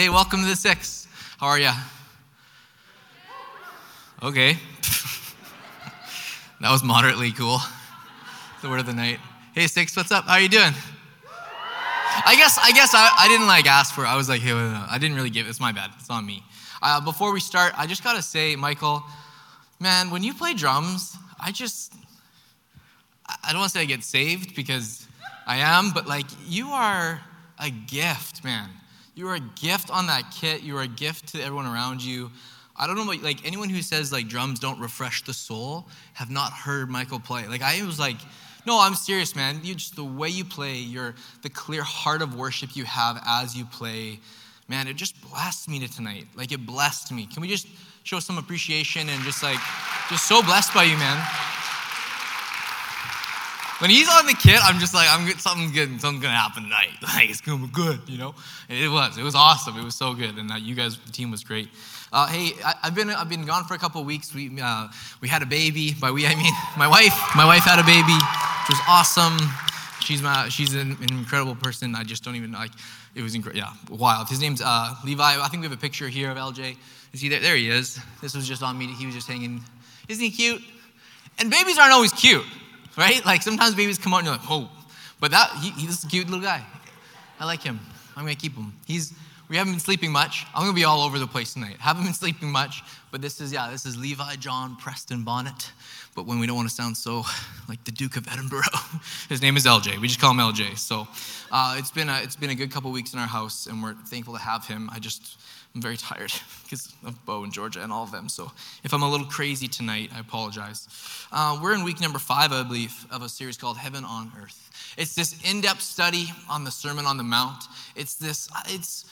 Hey, welcome to the six. How are ya? Okay. that was moderately cool. The word of the night. Hey, six, what's up? How are you doing? I guess I guess I, I didn't like ask for. It. I was like, hey, I didn't really give. It's my bad. It's on me. Uh, before we start, I just gotta say, Michael, man, when you play drums, I just I don't want to say I get saved because I am, but like you are a gift, man. You are a gift on that kit. You are a gift to everyone around you. I don't know about like anyone who says like drums don't refresh the soul have not heard Michael play. Like I was like, no, I'm serious, man. You just the way you play, your the clear heart of worship you have as you play, man, it just blessed me to tonight. Like it blessed me. Can we just show some appreciation and just like just so blessed by you, man. When he's on the kit, I'm just like, I'm something's good, something's gonna happen tonight. Like it's gonna be good, you know. And it was, it was awesome. It was so good, and uh, you guys, the team was great. Uh, hey, I, have been I've been gone for a couple weeks. We uh, we had a baby. By we I mean my wife. My wife had a baby, which was awesome. She's my she's an, an incredible person. I just don't even like. It was incredible. Yeah, wild. His name's uh, Levi. I think we have a picture here of LJ. Is he there? There he is. This was just on me. He was just hanging. Isn't he cute? And babies aren't always cute right? Like sometimes babies come out and you're like, oh, but that he, he's a cute little guy. I like him. I'm gonna keep him. He's we haven't been sleeping much. I'm gonna be all over the place tonight. Haven't been sleeping much, but this is yeah, this is Levi John Preston Bonnett. But when we don't want to sound so like the Duke of Edinburgh, his name is LJ. We just call him LJ. So uh, it's been a, it's been a good couple weeks in our house, and we're thankful to have him. I just I'm very tired because of Bo and Georgia and all of them. So if I'm a little crazy tonight, I apologize. Uh, we're in week number five, I believe, of a series called Heaven on Earth. It's this in depth study on the Sermon on the Mount. It's this, it's,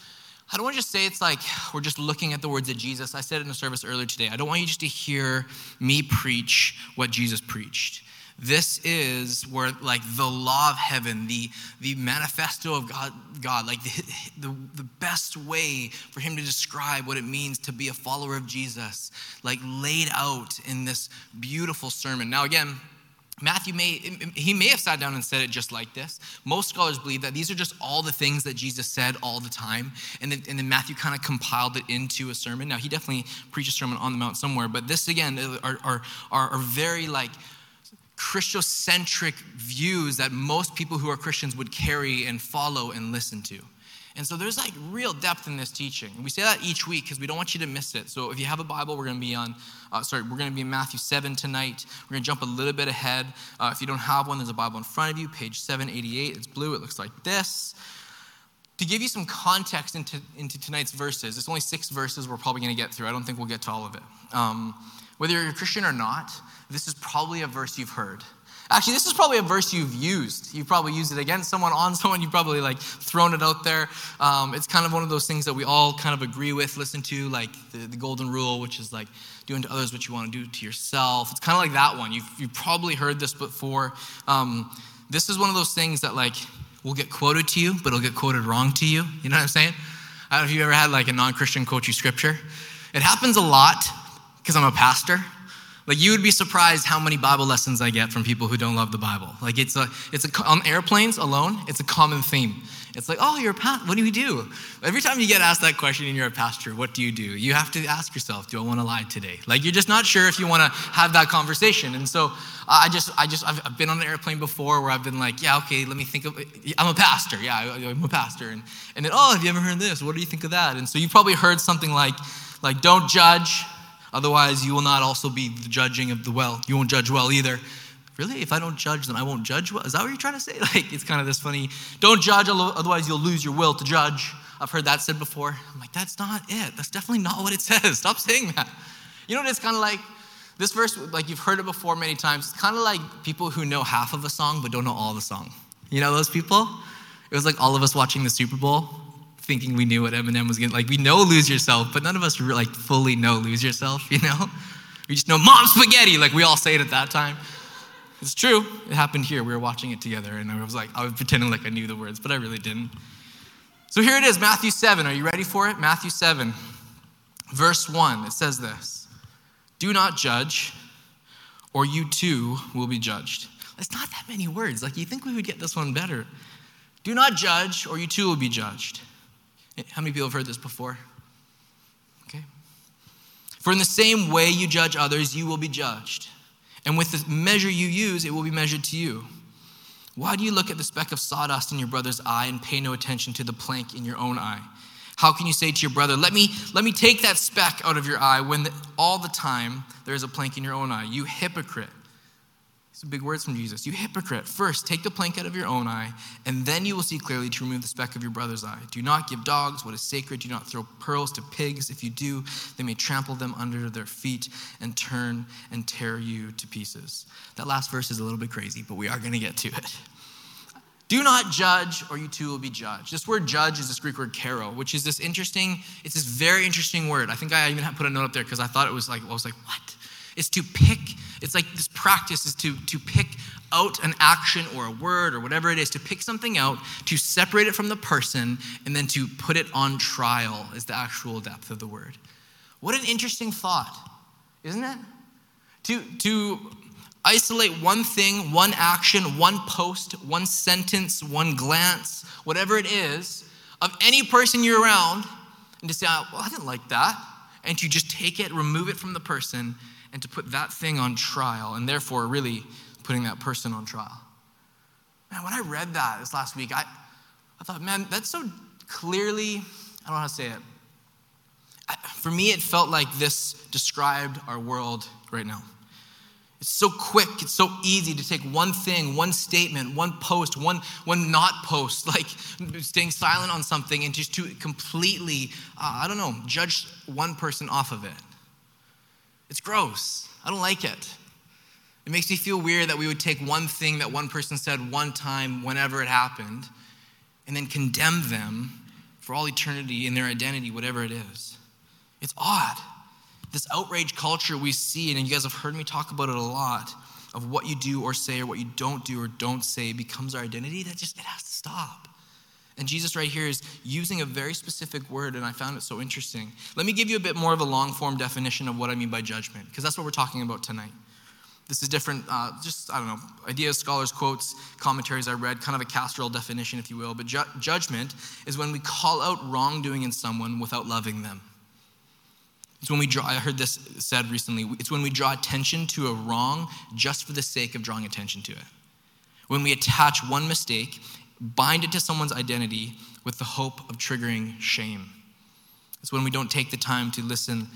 I don't want to just say it's like we're just looking at the words of Jesus. I said it in the service earlier today. I don't want you just to hear me preach what Jesus preached. This is where, like, the law of heaven, the, the manifesto of God, God like the, the, the best way for him to describe what it means to be a follower of Jesus, like, laid out in this beautiful sermon. Now, again, Matthew may, he may have sat down and said it just like this. Most scholars believe that these are just all the things that Jesus said all the time. And then, and then Matthew kind of compiled it into a sermon. Now, he definitely preached a sermon on the Mount somewhere, but this, again, are, are, are very like Christocentric views that most people who are Christians would carry and follow and listen to. And so there's like real depth in this teaching. We say that each week because we don't want you to miss it. So if you have a Bible, we're going to be on, uh, sorry, we're going to be in Matthew 7 tonight. We're going to jump a little bit ahead. Uh, if you don't have one, there's a Bible in front of you, page 788. It's blue, it looks like this. To give you some context into, into tonight's verses, it's only six verses we're probably going to get through. I don't think we'll get to all of it. Um, whether you're a Christian or not, this is probably a verse you've heard. Actually, this is probably a verse you've used. You've probably used it against someone, on someone. You've probably like thrown it out there. Um, it's kind of one of those things that we all kind of agree with, listen to, like the, the golden rule, which is like doing to others what you want to do to yourself. It's kind of like that one. You've, you've probably heard this before. Um, this is one of those things that like will get quoted to you, but it'll get quoted wrong to you. You know what I'm saying? I don't know if you ever had like a non-Christian quote you scripture. It happens a lot because I'm a pastor. Like you would be surprised how many Bible lessons I get from people who don't love the Bible. Like it's a, it's a, on airplanes alone, it's a common theme. It's like, oh, you're a pastor. What do you do? Every time you get asked that question and you're a pastor, what do you do? You have to ask yourself, do I want to lie today? Like you're just not sure if you want to have that conversation. And so I just, I just, I've, been on an airplane before where I've been like, yeah, okay, let me think of, I'm a pastor. Yeah, I'm a pastor. And, and then, oh, have you ever heard this? What do you think of that? And so you probably heard something like, like, don't judge Otherwise, you will not also be the judging of the well. You won't judge well either. Really? If I don't judge, then I won't judge well? Is that what you're trying to say? Like, it's kind of this funny, don't judge, otherwise you'll lose your will to judge. I've heard that said before. I'm like, that's not it. That's definitely not what it says. Stop saying that. You know what it's kind of like? This verse, like you've heard it before many times, it's kind of like people who know half of a song but don't know all the song. You know those people? It was like all of us watching the Super Bowl thinking we knew what Eminem was going to, like, we know Lose Yourself, but none of us like fully know Lose Yourself, you know? We just know Mom Spaghetti, like we all say it at that time. It's true. It happened here. We were watching it together, and I was like, I was pretending like I knew the words, but I really didn't. So here it is, Matthew 7. Are you ready for it? Matthew 7, verse 1. It says this Do not judge, or you too will be judged. It's not that many words. Like, you think we would get this one better. Do not judge, or you too will be judged. How many people have heard this before? Okay. For in the same way you judge others, you will be judged. And with the measure you use, it will be measured to you. Why do you look at the speck of sawdust in your brother's eye and pay no attention to the plank in your own eye? How can you say to your brother, let me, let me take that speck out of your eye when the, all the time there is a plank in your own eye? You hypocrite. Are big words from Jesus. You hypocrite. First, take the plank out of your own eye, and then you will see clearly to remove the speck of your brother's eye. Do not give dogs what is sacred. Do not throw pearls to pigs. If you do, they may trample them under their feet and turn and tear you to pieces. That last verse is a little bit crazy, but we are going to get to it. Do not judge, or you too will be judged. This word judge is this Greek word kero, which is this interesting, it's this very interesting word. I think I even put a note up there because I thought it was like, I was like, what? It's to pick, it's like this practice is to, to pick out an action or a word or whatever it is, to pick something out, to separate it from the person, and then to put it on trial is the actual depth of the word. What an interesting thought, isn't it? To, to isolate one thing, one action, one post, one sentence, one glance, whatever it is, of any person you're around, and to say, ah, well, I didn't like that. And to just take it, remove it from the person, and to put that thing on trial, and therefore really putting that person on trial. Man, when I read that this last week, I, I thought, man, that's so clearly, I don't know how to say it. For me, it felt like this described our world right now. It's so quick, it's so easy to take one thing, one statement, one post, one, one not post, like staying silent on something, and just to completely, uh, I don't know, judge one person off of it. It's gross. I don't like it. It makes me feel weird that we would take one thing that one person said one time, whenever it happened, and then condemn them for all eternity in their identity, whatever it is. It's odd. This outrage culture we see, and you guys have heard me talk about it a lot, of what you do or say or what you don't do or don't say becomes our identity, that just, it has to stop. And Jesus, right here, is using a very specific word, and I found it so interesting. Let me give you a bit more of a long form definition of what I mean by judgment, because that's what we're talking about tonight. This is different, uh, just, I don't know, ideas, scholars, quotes, commentaries I read, kind of a Castrol definition, if you will. But ju- judgment is when we call out wrongdoing in someone without loving them. It's when we draw, I heard this said recently, it's when we draw attention to a wrong just for the sake of drawing attention to it. When we attach one mistake bind it to someone's identity with the hope of triggering shame. It's when we don't take the time to listen,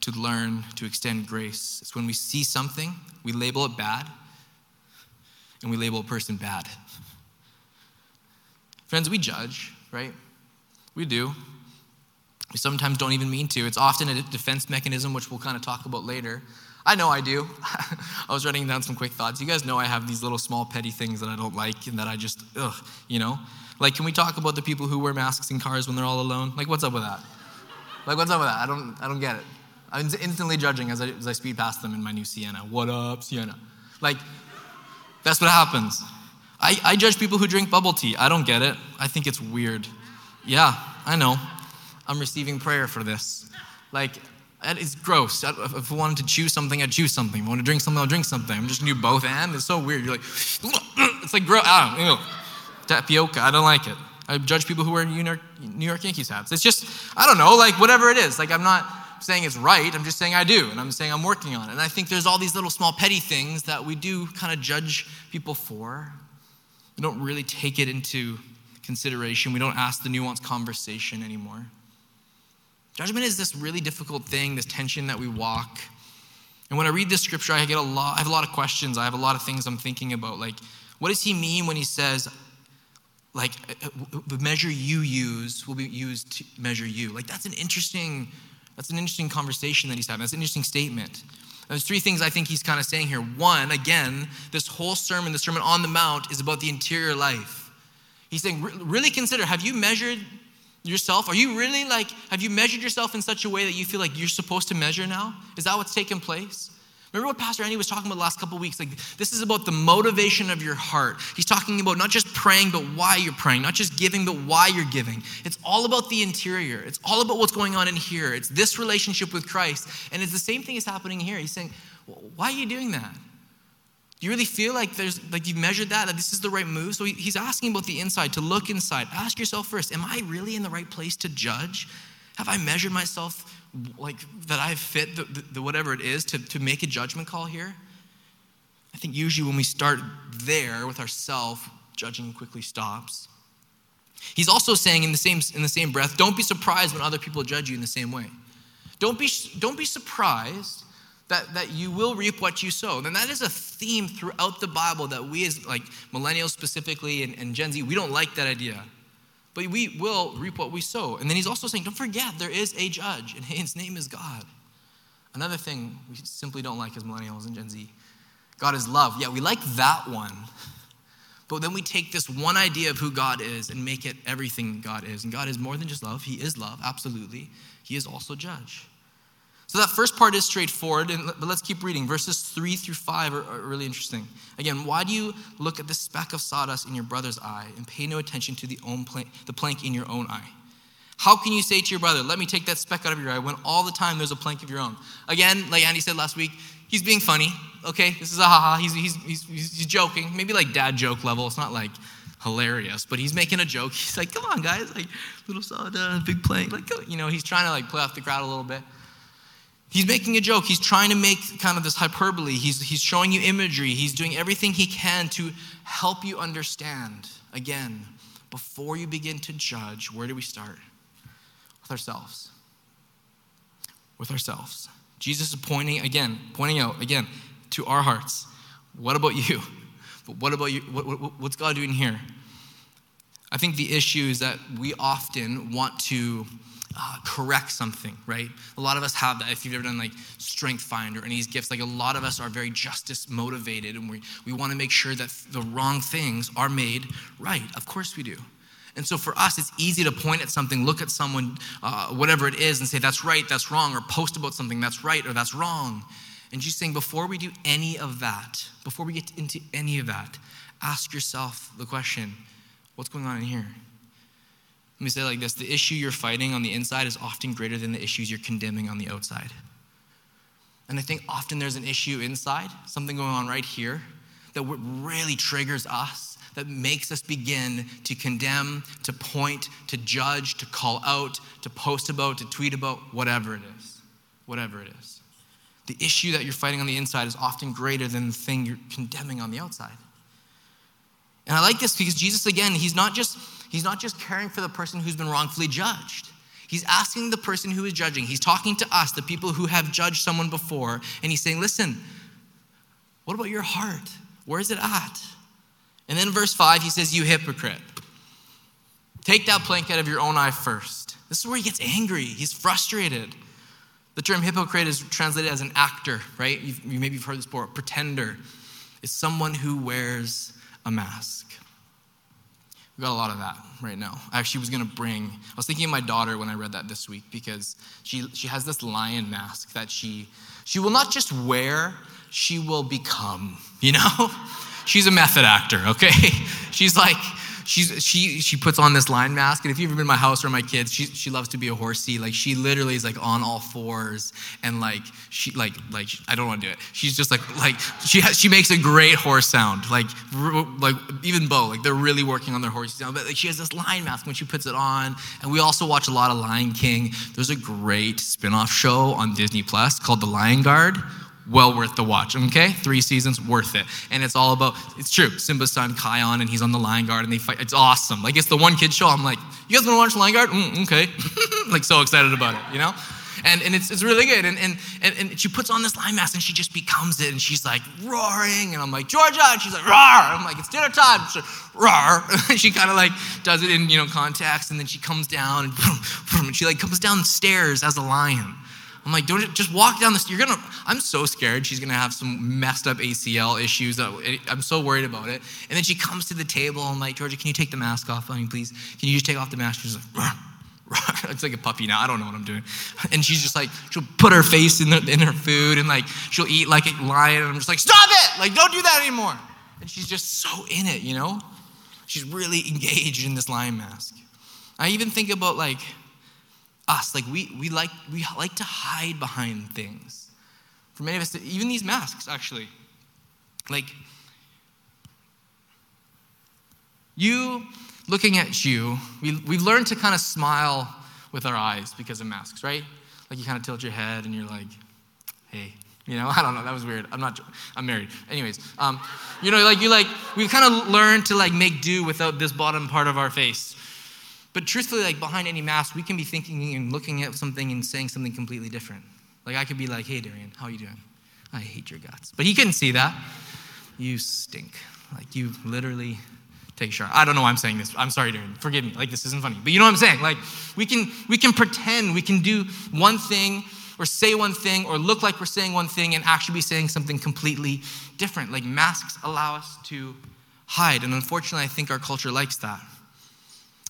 to learn, to extend grace. It's when we see something, we label it bad, and we label a person bad. Friends, we judge, right? We do. We sometimes don't even mean to. It's often a defense mechanism, which we'll kind of talk about later. I know I do. I was writing down some quick thoughts. You guys know I have these little small petty things that I don't like and that I just, ugh, you know? Like, can we talk about the people who wear masks in cars when they're all alone? Like, what's up with that? Like, what's up with that? I don't, I don't get it. I'm instantly judging as I, as I speed past them in my new Sienna. What up, Sienna? Like, that's what happens. I, I judge people who drink bubble tea. I don't get it. I think it's weird. Yeah, I know. I'm receiving prayer for this. Like, that is gross. If I wanted to choose something, I'd choose something. If I want to drink something, I'll drink something. I'm just gonna do both and. It's so weird. You're like, it's like gross. I. Tapioca. I don't like it. I judge people who wear New York, New York Yankees hats. It's just, I don't know, like whatever it is. Like I'm not saying it's right. I'm just saying I do, and I'm saying I'm working on it. And I think there's all these little small petty things that we do kind of judge people for. We don't really take it into consideration. We don't ask the nuanced conversation anymore. Judgment is this really difficult thing, this tension that we walk. And when I read this scripture, I get a lot, I have a lot of questions. I have a lot of things I'm thinking about. Like, what does he mean when he says, like, uh, uh, the measure you use will be used to measure you? Like, that's an interesting, that's an interesting conversation that he's having. That's an interesting statement. There's three things I think he's kind of saying here. One, again, this whole sermon, the Sermon on the Mount, is about the interior life. He's saying, really consider have you measured yourself? Are you really like, have you measured yourself in such a way that you feel like you're supposed to measure now? Is that what's taken place? Remember what Pastor Andy was talking about the last couple weeks? Like, this is about the motivation of your heart. He's talking about not just praying, but why you're praying, not just giving, but why you're giving. It's all about the interior. It's all about what's going on in here. It's this relationship with Christ. And it's the same thing is happening here. He's saying, why are you doing that? Do you really feel like there's like you've measured that, that this is the right move? So he's asking about the inside, to look inside. Ask yourself first, am I really in the right place to judge? Have I measured myself like that I fit the, the, the whatever it is to, to make a judgment call here? I think usually when we start there with ourself, judging quickly stops. He's also saying in the same in the same breath, don't be surprised when other people judge you in the same way. Don't be don't be surprised that, that you will reap what you sow. And that is a theme throughout the Bible that we as like millennials specifically and, and Gen Z, we don't like that idea. But we will reap what we sow. And then he's also saying, don't forget, there is a judge, and his name is God. Another thing we simply don't like as millennials and Gen Z God is love. Yeah, we like that one. But then we take this one idea of who God is and make it everything God is. And God is more than just love. He is love, absolutely. He is also judge. So that first part is straightforward, and, but let's keep reading. Verses 3 through 5 are, are, really interesting. Again, why do you look at the speck of sawdust in your brother's eye and pay no attention to the, own plank, the plank in your own eye? How can you say to your brother, let me take that speck out of your eye, when all the time there's a plank of your own? Again, like Andy said last week, he's being funny, okay? This is a haha, he's, he's, he's, he's joking, maybe like dad joke level. It's not like hilarious, but he's making a joke. He's like, come on, guys, like little sawdust, big plank. Like, you know, he's trying to like play off the crowd a little bit. He's making a joke. He's trying to make kind of this hyperbole. He's, he's showing you imagery. He's doing everything he can to help you understand. Again, before you begin to judge, where do we start? With ourselves. With ourselves. Jesus is pointing, again, pointing out, again, to our hearts. What about you? But what about you? What, what, what's God doing here? I think the issue is that we often want to uh, correct something, right? A lot of us have that. If you've ever done like Strength Finder and these gifts, like a lot of us are very justice motivated and we, we want to make sure that the wrong things are made right. Of course we do. And so for us, it's easy to point at something, look at someone, uh, whatever it is, and say, that's right, that's wrong, or post about something, that's right, or that's wrong. And she's saying, before we do any of that, before we get into any of that, ask yourself the question what's going on in here? Let me say like this the issue you're fighting on the inside is often greater than the issues you're condemning on the outside. And I think often there's an issue inside, something going on right here, that really triggers us, that makes us begin to condemn, to point, to judge, to call out, to post about, to tweet about, whatever it is. Whatever it is. The issue that you're fighting on the inside is often greater than the thing you're condemning on the outside. And I like this because Jesus, again, he's not just he's not just caring for the person who's been wrongfully judged. He's asking the person who is judging. He's talking to us, the people who have judged someone before, and he's saying, "Listen, what about your heart? Where is it at?" And then verse 5, he says, "You hypocrite. Take that plank out of your own eye first. This is where he gets angry. He's frustrated. The term hypocrite is translated as an actor, right? You've, you maybe you've heard this before. Pretender is someone who wears a mask. We've got a lot of that right now. I actually was going to bring, I was thinking of my daughter when I read that this week because she, she has this lion mask that she, she will not just wear, she will become, you know? She's a method actor, okay? She's like, she's she she puts on this lion mask, and if you've ever been in my house or my kids, she she loves to be a horsey. Like she literally is like on all fours, and like she like like I don't want to do it. She's just like like she has, she makes a great horse sound. Like like even Bo, like they're really working on their horse sound. But like she has this lion mask when she puts it on, and we also watch a lot of Lion King. There's a great spin-off show on Disney Plus called The Lion Guard well worth the watch. Okay, three seasons, worth it. And it's all about. It's true. Simba's son Kion, and he's on the Lion Guard, and they fight. It's awesome. Like it's the one kid show. I'm like, you guys want to watch Lion Guard? Mm, okay, like so excited about it, you know. And, and it's, it's really good. And, and, and, and she puts on this lion mask and she just becomes it. And she's like roaring. And I'm like, Georgia. And she's like, roar. I'm like, it's dinner time. She's like, roar. she kind of like does it in, you know, context. And then she comes down and, boom, boom, and she like comes down the stairs as a lion. I'm like, don't just walk down this. You're gonna. I'm so scared she's gonna have some messed up ACL issues. I'm so worried about it. And then she comes to the table. I'm like, Georgia, can you take the mask off on me, please? Can you just take off the mask? She's like, it's like a puppy now. I don't know what I'm doing. And she's just like, she'll put her face in, the, in her food and like she'll eat like a lion. And I'm just like, stop it! Like, don't do that anymore. And she's just so in it, you know. She's really engaged in this lion mask. I even think about like us. Like we, we, like, we like to hide behind things. For many of us, even these masks, actually. Like, you looking at you, we, we've learned to kind of smile with our eyes because of masks, right? Like you kind of tilt your head and you're like, hey, you know, I don't know. That was weird. I'm not. I'm married. Anyways, um, you know, like you like we kind of learn to like make do without this bottom part of our face. But truthfully, like behind any mask, we can be thinking and looking at something and saying something completely different. Like I could be like, "Hey, Darian, how are you doing? I hate your guts," but he couldn't see that. You stink. Like you literally take a shower. I don't know why I'm saying this. I'm sorry, Darren. Forgive me. Like this isn't funny. But you know what I'm saying? Like we can we can pretend we can do one thing or say one thing or look like we're saying one thing and actually be saying something completely different. Like masks allow us to hide. And unfortunately, I think our culture likes that.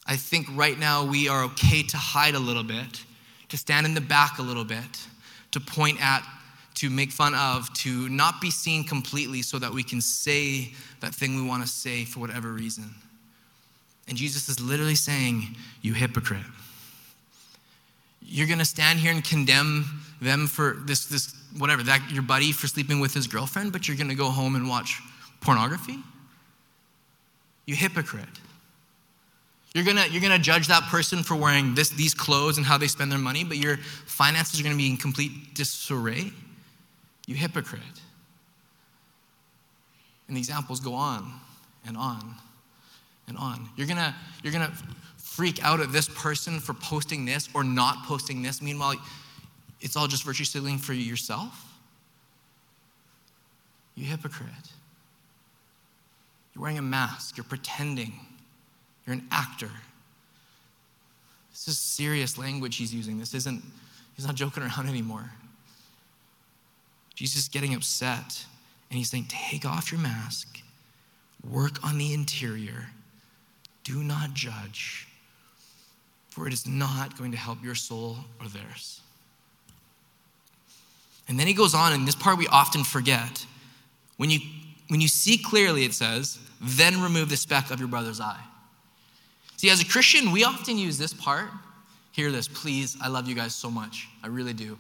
I think right now we are okay to hide a little bit, to stand in the back a little bit, to point at to make fun of, to not be seen completely so that we can say that thing we want to say for whatever reason. And Jesus is literally saying, You hypocrite. You're going to stand here and condemn them for this, this, whatever, that your buddy for sleeping with his girlfriend, but you're going to go home and watch pornography? You hypocrite. You're gonna, you're gonna judge that person for wearing this, these clothes and how they spend their money, but your finances are gonna be in complete disarray. You hypocrite. And the examples go on and on and on. You're gonna, you're gonna freak out at this person for posting this or not posting this. Meanwhile, it's all just virtue signaling for yourself. You hypocrite. You're wearing a mask, you're pretending, you're an actor. This is serious language he's using. This isn't, he's not joking around anymore. Jesus is getting upset and he's saying, Take off your mask, work on the interior, do not judge, for it is not going to help your soul or theirs. And then he goes on, and this part we often forget. When you, when you see clearly, it says, then remove the speck of your brother's eye. See, as a Christian, we often use this part. Hear this, please. I love you guys so much. I really do.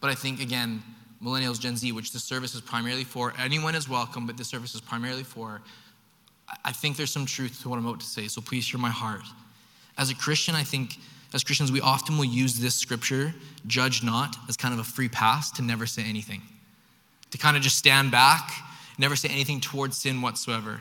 But I think, again, millennials, Gen Z, which the service is primarily for. Anyone is welcome, but this service is primarily for. I think there's some truth to what I'm about to say, so please hear my heart. As a Christian, I think as Christians, we often will use this scripture, judge not, as kind of a free pass to never say anything, to kind of just stand back, never say anything towards sin whatsoever.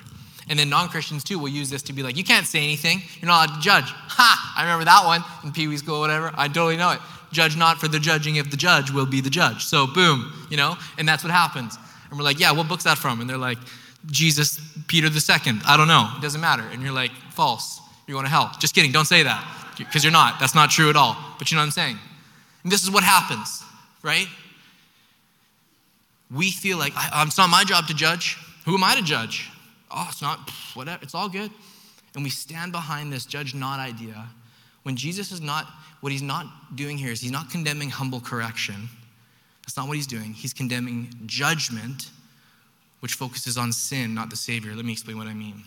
And then non Christians too will use this to be like, you can't say anything. You're not allowed to judge. Ha! I remember that one in Pee Wee School, whatever. I totally know it judge not for the judging if the judge will be the judge. So, boom, you know, and that's what happens. And we're like, yeah, what book's that from? And they're like, Jesus, Peter the second. I don't know. It doesn't matter. And you're like, false. You're going to hell. Just kidding. Don't say that because you're not. That's not true at all. But you know what I'm saying? And this is what happens, right? We feel like it's not my job to judge. Who am I to judge? Oh, it's not, whatever. It's all good. And we stand behind this judge not idea when Jesus is not what he's not doing here is he's not condemning humble correction. That's not what he's doing. He's condemning judgment, which focuses on sin, not the Savior. Let me explain what I mean.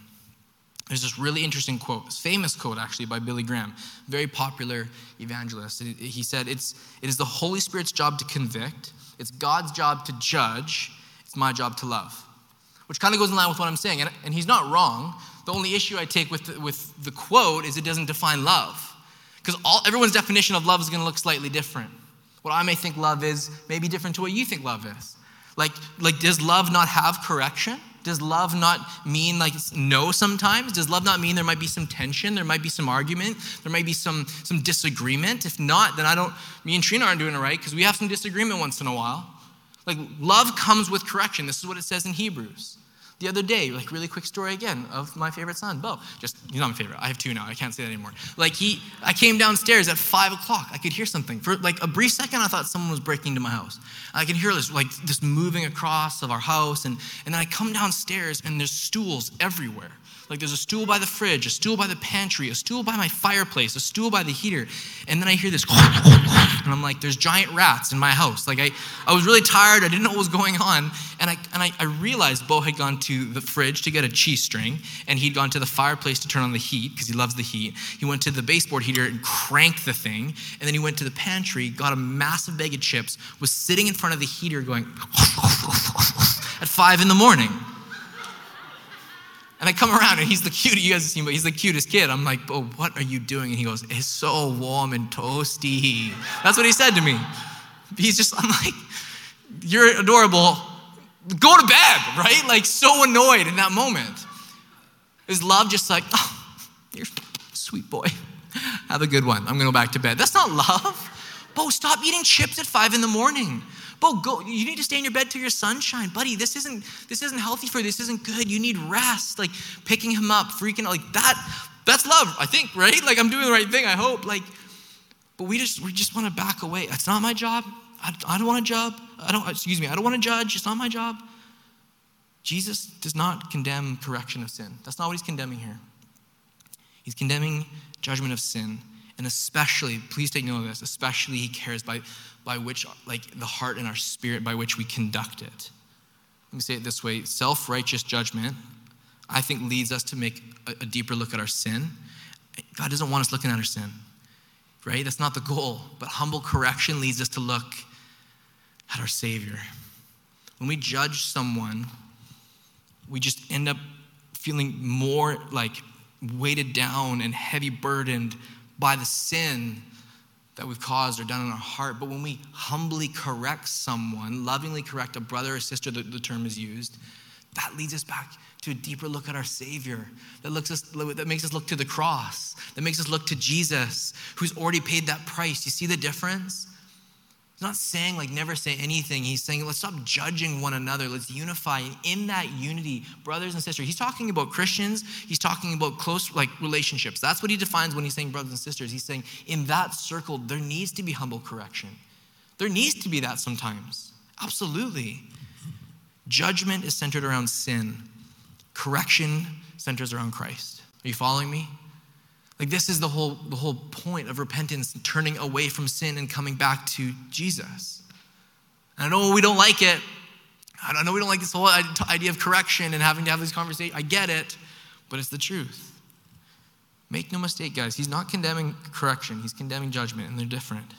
There's this really interesting quote, famous quote actually by Billy Graham, very popular evangelist. He said, it's, It is the Holy Spirit's job to convict, it's God's job to judge, it's my job to love. Which kind of goes in line with what I'm saying. And, and he's not wrong. The only issue I take with the, with the quote is it doesn't define love. Because everyone's definition of love is going to look slightly different. What I may think love is may be different to what you think love is. Like, like, does love not have correction? Does love not mean like no sometimes? Does love not mean there might be some tension? There might be some argument? There might be some, some disagreement? If not, then I don't, me and Trina aren't doing it right because we have some disagreement once in a while. Like, love comes with correction. This is what it says in Hebrews the other day, like really quick story again of my favorite son, Bo. Just he's not my favorite. I have two now. I can't say that anymore. Like he, I came downstairs at five o'clock. I could hear something for like a brief second. I thought someone was breaking into my house. I could hear this like this moving across of our house, and and then I come downstairs and there's stools everywhere. Like there's a stool by the fridge, a stool by the pantry, a stool by my fireplace, a stool by the heater. And then I hear this, and I'm like, there's giant rats in my house. Like I, I was really tired. I didn't know what was going on. And I, and I, I realized Bo had gone to the fridge to get a cheese string, and he'd gone to the fireplace to turn on the heat because he loves the heat. He went to the baseboard heater and cranked the thing. And then he went to the pantry, got a massive bag of chips, was sitting in front of the heater going at five in the morning. And I come around and he's the cutest, you guys have seen, but he's the cutest kid. I'm like, oh, what are you doing? And he goes, it's so warm and toasty. That's what he said to me. He's just, I'm like, you're adorable. Go to bed, right? Like, so annoyed in that moment. Is love just like, oh, you're sweet boy. Have a good one. I'm gonna go back to bed. That's not love. Bo, stop eating chips at five in the morning. Bo, go. You need to stay in your bed till your sunshine, buddy. This isn't this isn't healthy for you. This isn't good. You need rest. Like picking him up, freaking out, like that. That's love, I think, right? Like I'm doing the right thing. I hope. Like, but we just we just want to back away. It's not my job. I, I don't want a job. I don't. Excuse me. I don't want to judge. It's not my job. Jesus does not condemn correction of sin. That's not what he's condemning here. He's condemning judgment of sin. And especially, please take note of this, especially he cares by, by which, like the heart and our spirit by which we conduct it. Let me say it this way self righteous judgment, I think, leads us to make a, a deeper look at our sin. God doesn't want us looking at our sin, right? That's not the goal. But humble correction leads us to look at our Savior. When we judge someone, we just end up feeling more like weighted down and heavy burdened by the sin that we've caused or done in our heart. But when we humbly correct someone, lovingly correct a brother or sister, the, the term is used, that leads us back to a deeper look at our Savior. That, looks us, that makes us look to the cross. That makes us look to Jesus, who's already paid that price. You see the difference? He's not saying like never say anything. He's saying let's stop judging one another. Let's unify in that unity, brothers and sisters. He's talking about Christians. He's talking about close like relationships. That's what he defines when he's saying brothers and sisters. He's saying in that circle there needs to be humble correction. There needs to be that sometimes. Absolutely. Judgment is centered around sin. Correction centers around Christ. Are you following me? Like this is the whole, the whole point of repentance, turning away from sin and coming back to Jesus. And I know we don't like it. I know we don't like this whole idea of correction and having to have this conversation. I get it, but it's the truth. Make no mistake, guys. He's not condemning correction, he's condemning judgment, and they're different.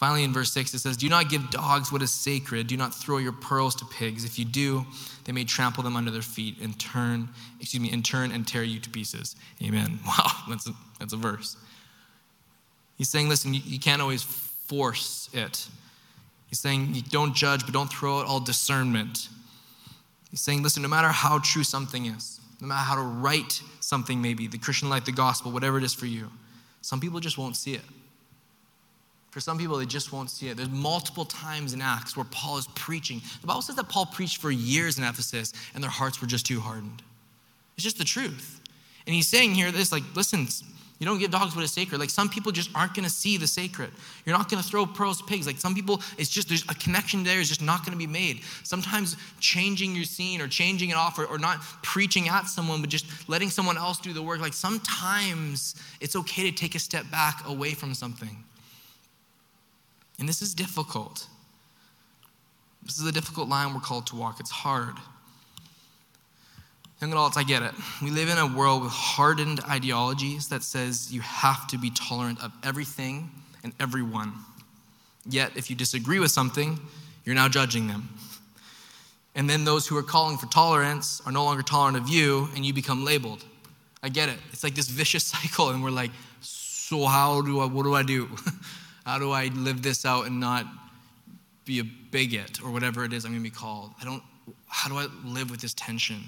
Finally, in verse 6, it says, Do not give dogs what is sacred. Do not throw your pearls to pigs. If you do, they may trample them under their feet and turn, excuse me, and turn and tear you to pieces. Amen. Wow, that's a, that's a verse. He's saying, listen, you, you can't always force it. He's saying, don't judge, but don't throw out all discernment. He's saying, listen, no matter how true something is, no matter how to write something, maybe, the Christian life, the gospel, whatever it is for you, some people just won't see it. For some people, they just won't see it. There's multiple times in Acts where Paul is preaching. The Bible says that Paul preached for years in Ephesus and their hearts were just too hardened. It's just the truth. And he's saying here this like, listen, you don't give dogs what is sacred. Like some people just aren't going to see the sacred. You're not going to throw pearls to pigs. Like some people, it's just there's a connection there is just not going to be made. Sometimes changing your scene or changing it off or, or not preaching at someone, but just letting someone else do the work. Like sometimes it's okay to take a step back away from something. And this is difficult. This is a difficult line we're called to walk. It's hard. Young adults, I get it. We live in a world with hardened ideologies that says you have to be tolerant of everything and everyone. Yet, if you disagree with something, you're now judging them. And then those who are calling for tolerance are no longer tolerant of you, and you become labeled. I get it. It's like this vicious cycle, and we're like, so how do I, what do I do? How do I live this out and not be a bigot or whatever it is I'm going to be called? I don't, how do I live with this tension?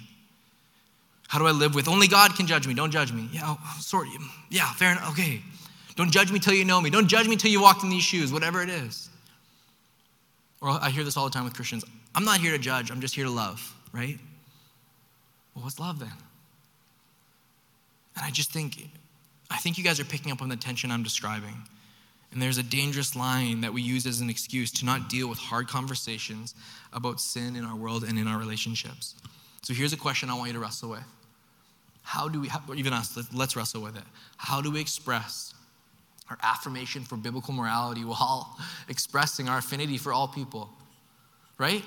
How do I live with only God can judge me? Don't judge me. Yeah, oh, sorry. Yeah, fair enough. Okay. Don't judge me till you know me. Don't judge me till you walked in these shoes, whatever it is. Or I hear this all the time with Christians. I'm not here to judge, I'm just here to love, right? Well, what's love then? And I just think, I think you guys are picking up on the tension I'm describing. And there's a dangerous line that we use as an excuse to not deal with hard conversations about sin in our world and in our relationships. So here's a question I want you to wrestle with. How do we, even us, let's wrestle with it. How do we express our affirmation for biblical morality while expressing our affinity for all people? Right?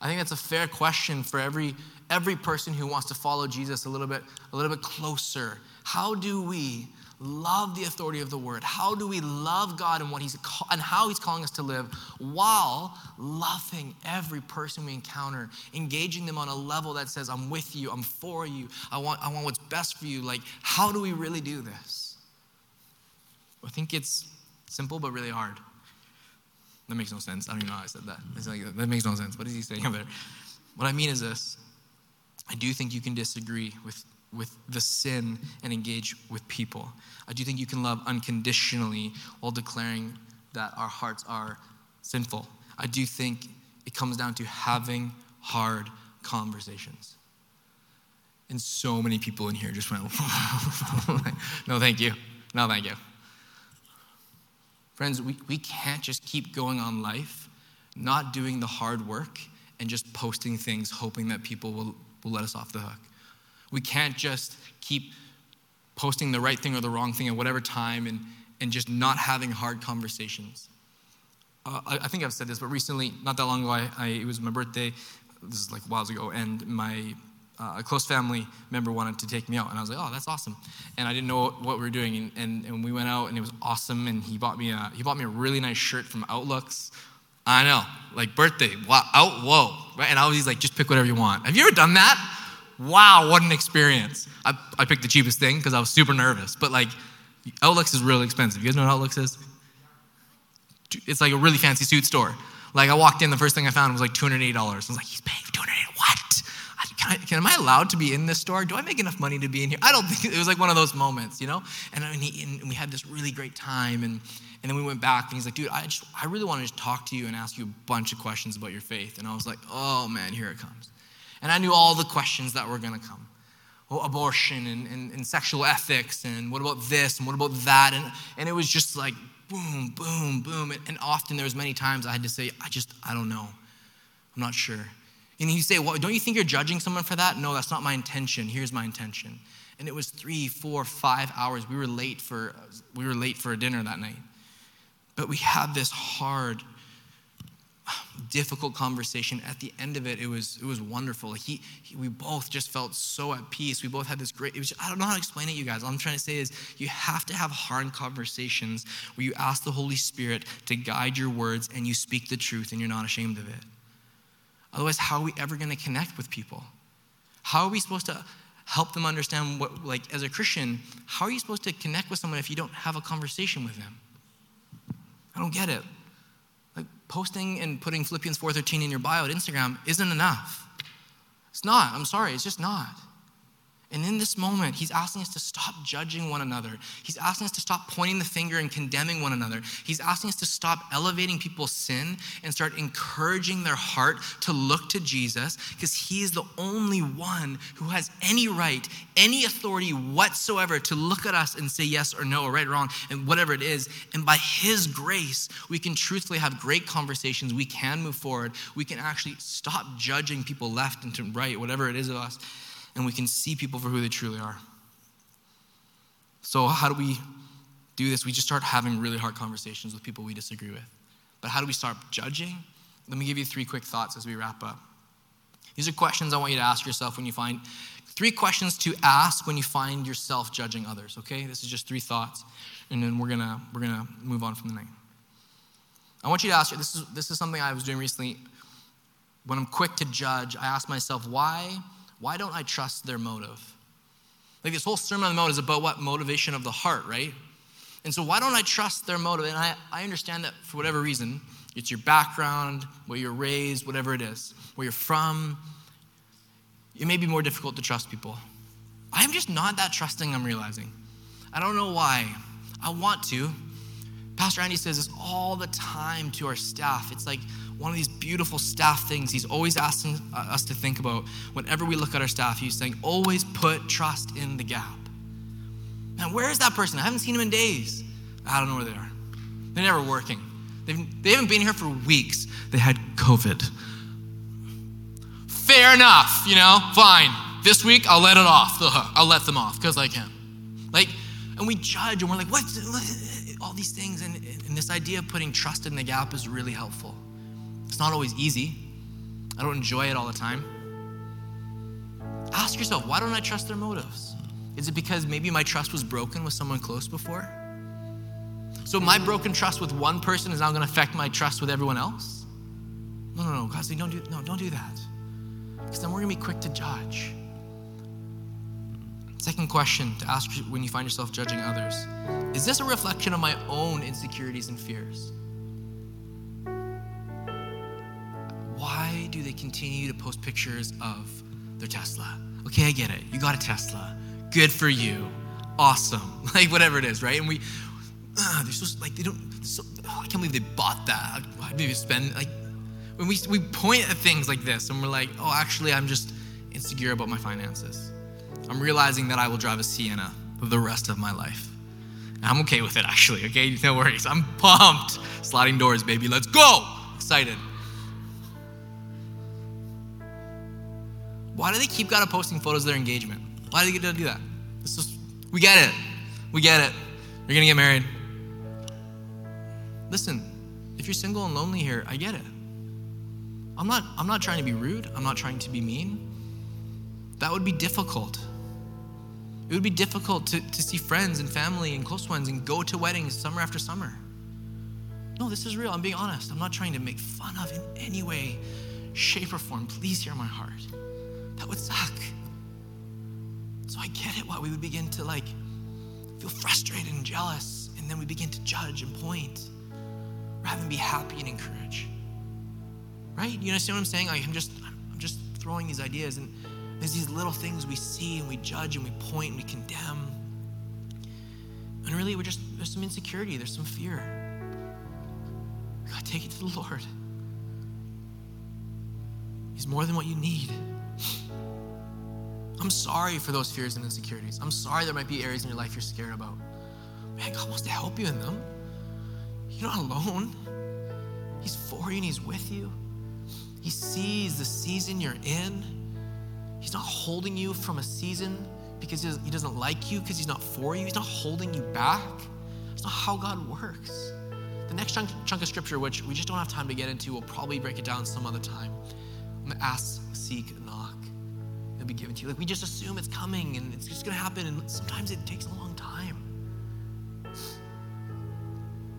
I think that's a fair question for every, every person who wants to follow Jesus a little bit, a little bit closer. How do we love the authority of the word? How do we love God and what he's and how he's calling us to live while loving every person we encounter, engaging them on a level that says I'm with you, I'm for you. I want I want what's best for you. Like how do we really do this? I think it's simple but really hard. That makes no sense. I don't even know how I said that. Like, that makes no sense. What is he saying there? What I mean is this I do think you can disagree with with the sin and engage with people. I do think you can love unconditionally while declaring that our hearts are sinful. I do think it comes down to having hard conversations. And so many people in here just went, no, thank you. No, thank you. Friends, we, we can't just keep going on life, not doing the hard work, and just posting things hoping that people will, will let us off the hook. We can't just keep posting the right thing or the wrong thing at whatever time and, and just not having hard conversations. Uh, I, I, think I've said this, but recently, not that long ago, I, I, it was my birthday. This is like a whiles ago, and my uh, a close family member wanted to take me out, and I was like, "Oh, that's awesome!" And I didn't know what we were doing, and, and, and we went out, and it was awesome. And he bought me a he bought me a really nice shirt from Outlooks. I know, like birthday, wow, out, whoa, right? And I was like, "Just pick whatever you want." Have you ever done that? Wow, what an experience. I, I picked the cheapest thing because I was super nervous. But like, Outlooks is really expensive. You guys know what Outlooks is? It's like a really fancy suit store. Like, I walked in, the first thing I found was like $280. I was like, he's paying 280 What? Can I, can, am I allowed to be in this store? Do I make enough money to be in here? I don't think it was like one of those moments, you know? And, mean, he, and we had this really great time. And, and then we went back and he's like, dude, I just, I really want to just talk to you and ask you a bunch of questions about your faith. And I was like, oh man, here it comes. And I knew all the questions that were going to come. Well, abortion and, and, and, sexual ethics, and what about this, and what about that? And, and it was just like boom, boom, boom. And, and often there was many times I had to say, I just, I don't know. I'm not sure. And you say, well, don't you think you're judging someone for that? No, that's not my intention. Here's my intention. And it was three, four, five hours. We were late for, we were late for a dinner that night. But we had this hard difficult conversation. At the end of it, it was, it was wonderful. He, he, we both just felt so at peace. We both had this great, was, I don't know how to explain it, you guys. All I'm trying to say is you have to have hard conversations where you ask the Holy Spirit to guide your words and you speak the truth and you're not ashamed of it. Otherwise, how are we ever going to connect with people? How are we supposed to help them understand what, like, as a Christian, how are you supposed to connect with someone if you don't have a conversation with them? I don't get it posting and putting Philippians 4:13 in your bio at Instagram isn't enough. It's not. I'm sorry, it's just not. And in this moment, he's asking us to stop judging one another. He's asking us to stop pointing the finger and condemning one another. He's asking us to stop elevating people's sin and start encouraging their heart to look to Jesus because he is the only one who has any right, any authority whatsoever to look at us and say yes or no or right or wrong and whatever it is. And by his grace, we can truthfully have great conversations. We can move forward. We can actually stop judging people left and to right, whatever it is of us and we can see people for who they truly are. So, how do we do this? We just start having really hard conversations with people we disagree with. But how do we start judging? Let me give you three quick thoughts as we wrap up. These are questions I want you to ask yourself when you find three questions to ask when you find yourself judging others, okay? This is just three thoughts, and then we're gonna we're gonna move on from the night. I want you to ask this is this is something I was doing recently. When I'm quick to judge, I ask myself, why why don't I trust their motive? Like this whole Sermon on the Mount is about what? Motivation of the heart, right? And so why don't I trust their motive? And I, I understand that for whatever reason, it's your background, where you're raised, whatever it is, where you're from, it may be more difficult to trust people. I'm just not that trusting, I'm realizing. I don't know why. I want to. Pastor Andy says this all the time to our staff. It's like, one of these beautiful staff things he's always asking us to think about whenever we look at our staff. He's saying, always put trust in the gap. Now, where is that person? I haven't seen him in days. I don't know where they are. They're never working. They've, they haven't been here for weeks. They had COVID. Fair enough, you know, fine. This week, I'll let it off. I'll let them off because I can. Like, and we judge and we're like, what? All these things. And, and this idea of putting trust in the gap is really helpful. It's not always easy. I don't enjoy it all the time. Ask yourself, why don't I trust their motives? Is it because maybe my trust was broken with someone close before? So my broken trust with one person is now going to affect my trust with everyone else? No, no, no. God don't do, no, don't do that. Because then we're going to be quick to judge. Second question to ask when you find yourself judging others Is this a reflection of my own insecurities and fears? Why do they continue to post pictures of their Tesla? Okay, I get it. You got a Tesla. Good for you. Awesome. Like whatever it is, right? And we, uh, they're so like they don't. So, oh, I can't believe they bought that. Did you spend like when we we point at things like this and we're like, oh, actually, I'm just insecure about my finances. I'm realizing that I will drive a Sienna for the rest of my life. And I'm okay with it, actually. Okay, no worries. I'm pumped. Sliding doors, baby. Let's go. Excited. Why do they keep gotta posting photos of their engagement? Why do they get to do that? We get it. We get it. You're gonna get married. Listen, if you're single and lonely here, I get it. I'm not, I'm not trying to be rude. I'm not trying to be mean. That would be difficult. It would be difficult to, to see friends and family and close ones and go to weddings summer after summer. No, this is real. I'm being honest. I'm not trying to make fun of in any way, shape, or form. Please hear my heart. That would suck. So I get it why we would begin to like feel frustrated and jealous, and then we begin to judge and point rather than be happy and encourage. Right? You understand what I'm saying? Like I'm just I'm just throwing these ideas and there's these little things we see and we judge and we point and we condemn. And really we're just there's some insecurity, there's some fear. God, take it to the Lord. He's more than what you need. I'm sorry for those fears and insecurities. I'm sorry there might be areas in your life you're scared about. Man, God wants to help you in them. You're not alone. He's for you and He's with you. He sees the season you're in. He's not holding you from a season because He doesn't like you, because He's not for you. He's not holding you back. It's not how God works. The next chunk, chunk of scripture, which we just don't have time to get into, we'll probably break it down some other time. Ask, seek, knock it'll be given to you. Like we just assume it's coming and it's just going to happen, and sometimes it takes a long time.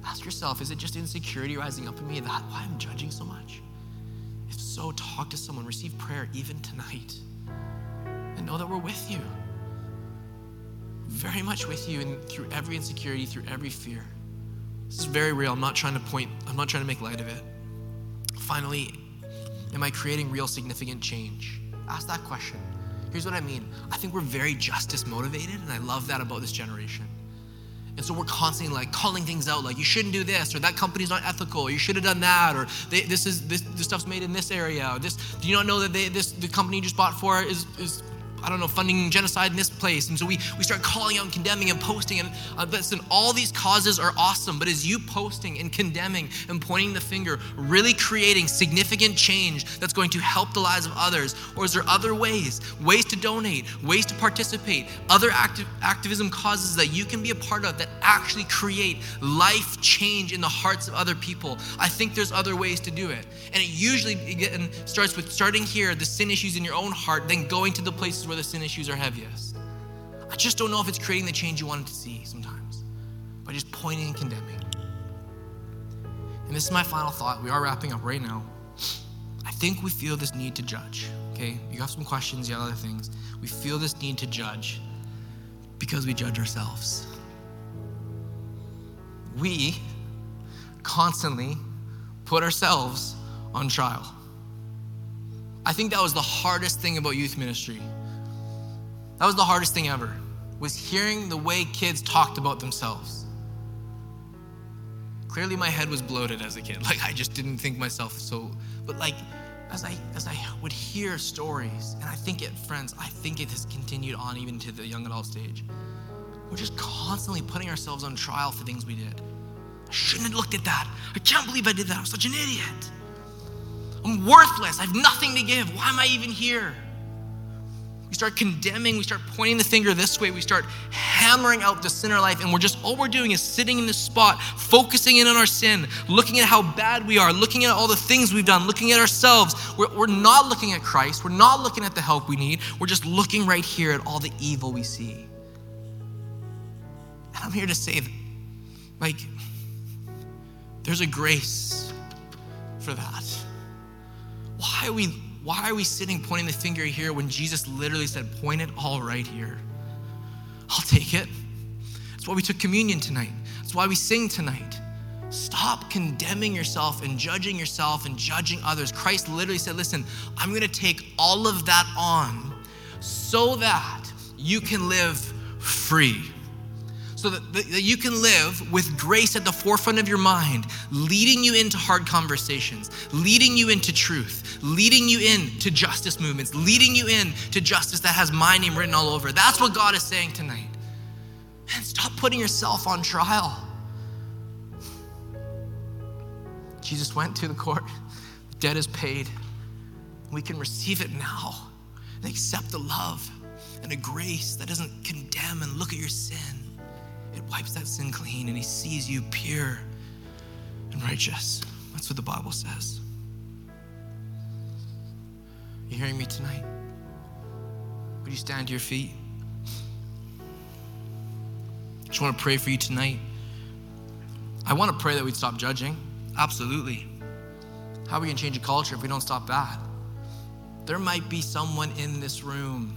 Ask yourself, is it just insecurity rising up in me? That why I'm judging so much? If so, talk to someone, receive prayer even tonight, and know that we're with you. Very much with you and through every insecurity, through every fear. This is very real. I'm not trying to point, I'm not trying to make light of it. Finally, am I creating real significant change? Ask that question. Here's what I mean I think we're very justice motivated, and I love that about this generation. And so we're constantly like calling things out, like you shouldn't do this, or that company's not ethical, or you should have done that, or they, this is this, this stuff's made in this area, or this. Do you not know that they, this the company you just bought for is is I don't know, funding genocide in this place. And so we, we start calling out and condemning and posting. And uh, listen, all these causes are awesome, but is you posting and condemning and pointing the finger really creating significant change that's going to help the lives of others? Or is there other ways, ways to donate, ways to participate, other active, activism causes that you can be a part of that actually create life change in the hearts of other people? I think there's other ways to do it. And it usually starts with starting here, the sin issues in your own heart, then going to the places where the sin issues are heaviest. I just don't know if it's creating the change you wanted to see sometimes by just pointing and condemning. And this is my final thought. We are wrapping up right now. I think we feel this need to judge. Okay, you have some questions, you have other things. We feel this need to judge because we judge ourselves. We constantly put ourselves on trial. I think that was the hardest thing about youth ministry that was the hardest thing ever, was hearing the way kids talked about themselves. Clearly my head was bloated as a kid. Like I just didn't think myself so but like as I as I would hear stories, and I think it, friends, I think it has continued on even to the young adult stage. We're just constantly putting ourselves on trial for things we did. I shouldn't have looked at that. I can't believe I did that. I'm such an idiot. I'm worthless. I have nothing to give. Why am I even here? We start condemning, we start pointing the finger this way, we start hammering out the sinner life, and we're just all we're doing is sitting in this spot, focusing in on our sin, looking at how bad we are, looking at all the things we've done, looking at ourselves. We're, we're not looking at Christ, we're not looking at the help we need, we're just looking right here at all the evil we see. And I'm here to say, that, like, there's a grace for that. Why are we why are we sitting pointing the finger here when Jesus literally said, point it all right here? I'll take it. That's why we took communion tonight. That's why we sing tonight. Stop condemning yourself and judging yourself and judging others. Christ literally said, Listen, I'm going to take all of that on so that you can live free. So that, that you can live with grace at the forefront of your mind, leading you into hard conversations, leading you into truth, leading you into justice movements, leading you into justice that has my name written all over. That's what God is saying tonight. And stop putting yourself on trial. Jesus went to the court, debt is paid. We can receive it now and accept the love and a grace that doesn't condemn and look at your sin. It wipes that sin clean and He sees you pure and righteous. That's what the Bible says. You hearing me tonight? Would you stand to your feet? I just want to pray for you tonight. I want to pray that we'd stop judging. Absolutely. How are we going to change a culture if we don't stop that? There might be someone in this room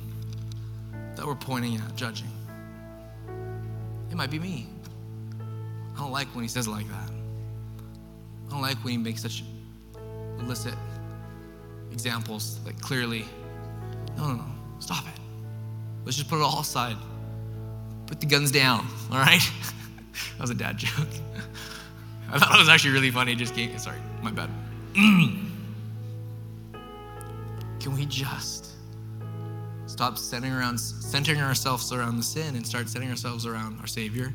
that we're pointing at, judging. It might be me. I don't like when he says like that. I don't like when he makes such illicit examples, like clearly. No, no, no. Stop it. Let's just put it all aside. Put the guns down, all right? that was a dad joke. I thought it was actually really funny. Just came, sorry, my bad. Can we just stop centering around centering ourselves around the sin and start centering ourselves around our Savior?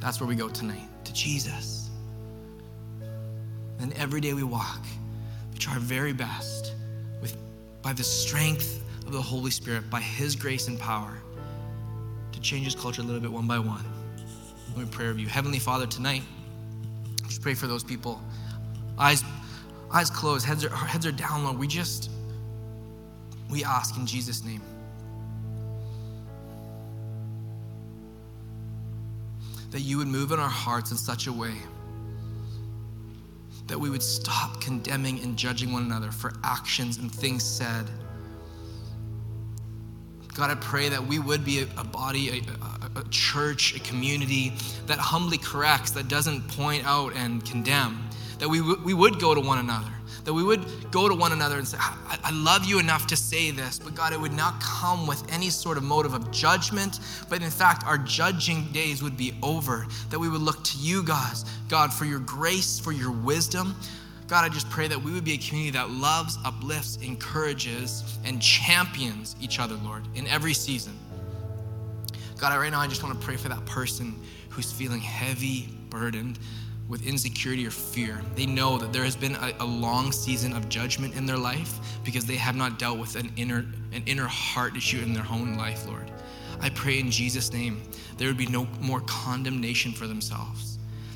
That's where we go tonight, to Jesus. And every day we walk, we try our very best with by the strength of the Holy Spirit, by His grace and power, to change His culture a little bit one by one. Let me pray of you. Heavenly Father, tonight, just pray for those people. Eyes, eyes closed, heads are, heads are down low. We just, we ask in Jesus' name. That you would move in our hearts in such a way that we would stop condemning and judging one another for actions and things said. God, I pray that we would be a, body, a, a, a, church, a community that humbly corrects, that doesn't point out and condemn. That we, w- we would go to one another, that we would go to one another and say, I, I love you enough to say this, but God, it would not come with any sort of motive of judgment, but in fact, our judging days would be over. That we would look to you, God, God, for your grace, for your wisdom. God, I just pray that we would be a community that loves, uplifts, encourages, and champions each other, Lord, in every season. God, right now I just want to pray for that person who's feeling heavy, burdened with insecurity or fear. They know that there has been a, a, long season of judgment in their life because they have not dealt with an inner, an inner heart issue in their own life, Lord. I pray in Jesus' name there would be no more condemnation for themselves.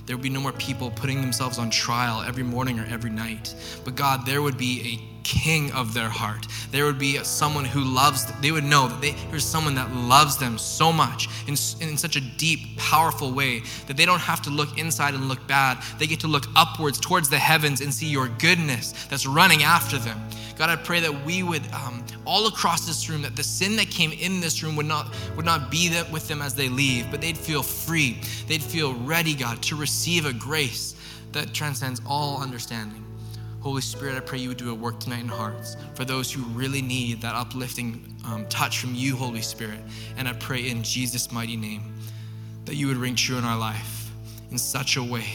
There would be no more people putting themselves on trial every morning or every night. But God, there would be a king of their heart. There would be someone who loves, them. they would know that they, there's someone that loves them so much in, in such a deep, powerful way that they don't have to look inside and look bad. They get to look upwards towards the heavens and see your goodness that's running after them. God, I pray that we would, um, all across this room, that the sin that came in this room would not, would not be with them as they leave, but they'd feel free. They'd feel ready, God, to receive a grace that transcends all understanding. Holy Spirit, I pray you would do a work tonight in hearts for those who really need that uplifting um, touch from you, Holy Spirit. And I pray in Jesus' mighty name that you would ring true in our life in such a way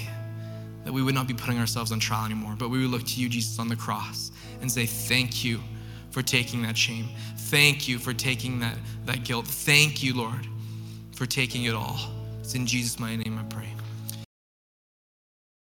that we would not be putting ourselves on trial anymore, but we would look to you, Jesus, on the cross and say, Thank you for taking that shame. Thank you for taking that, that guilt. Thank you, Lord, for taking it all. It's in Jesus' mighty name I pray.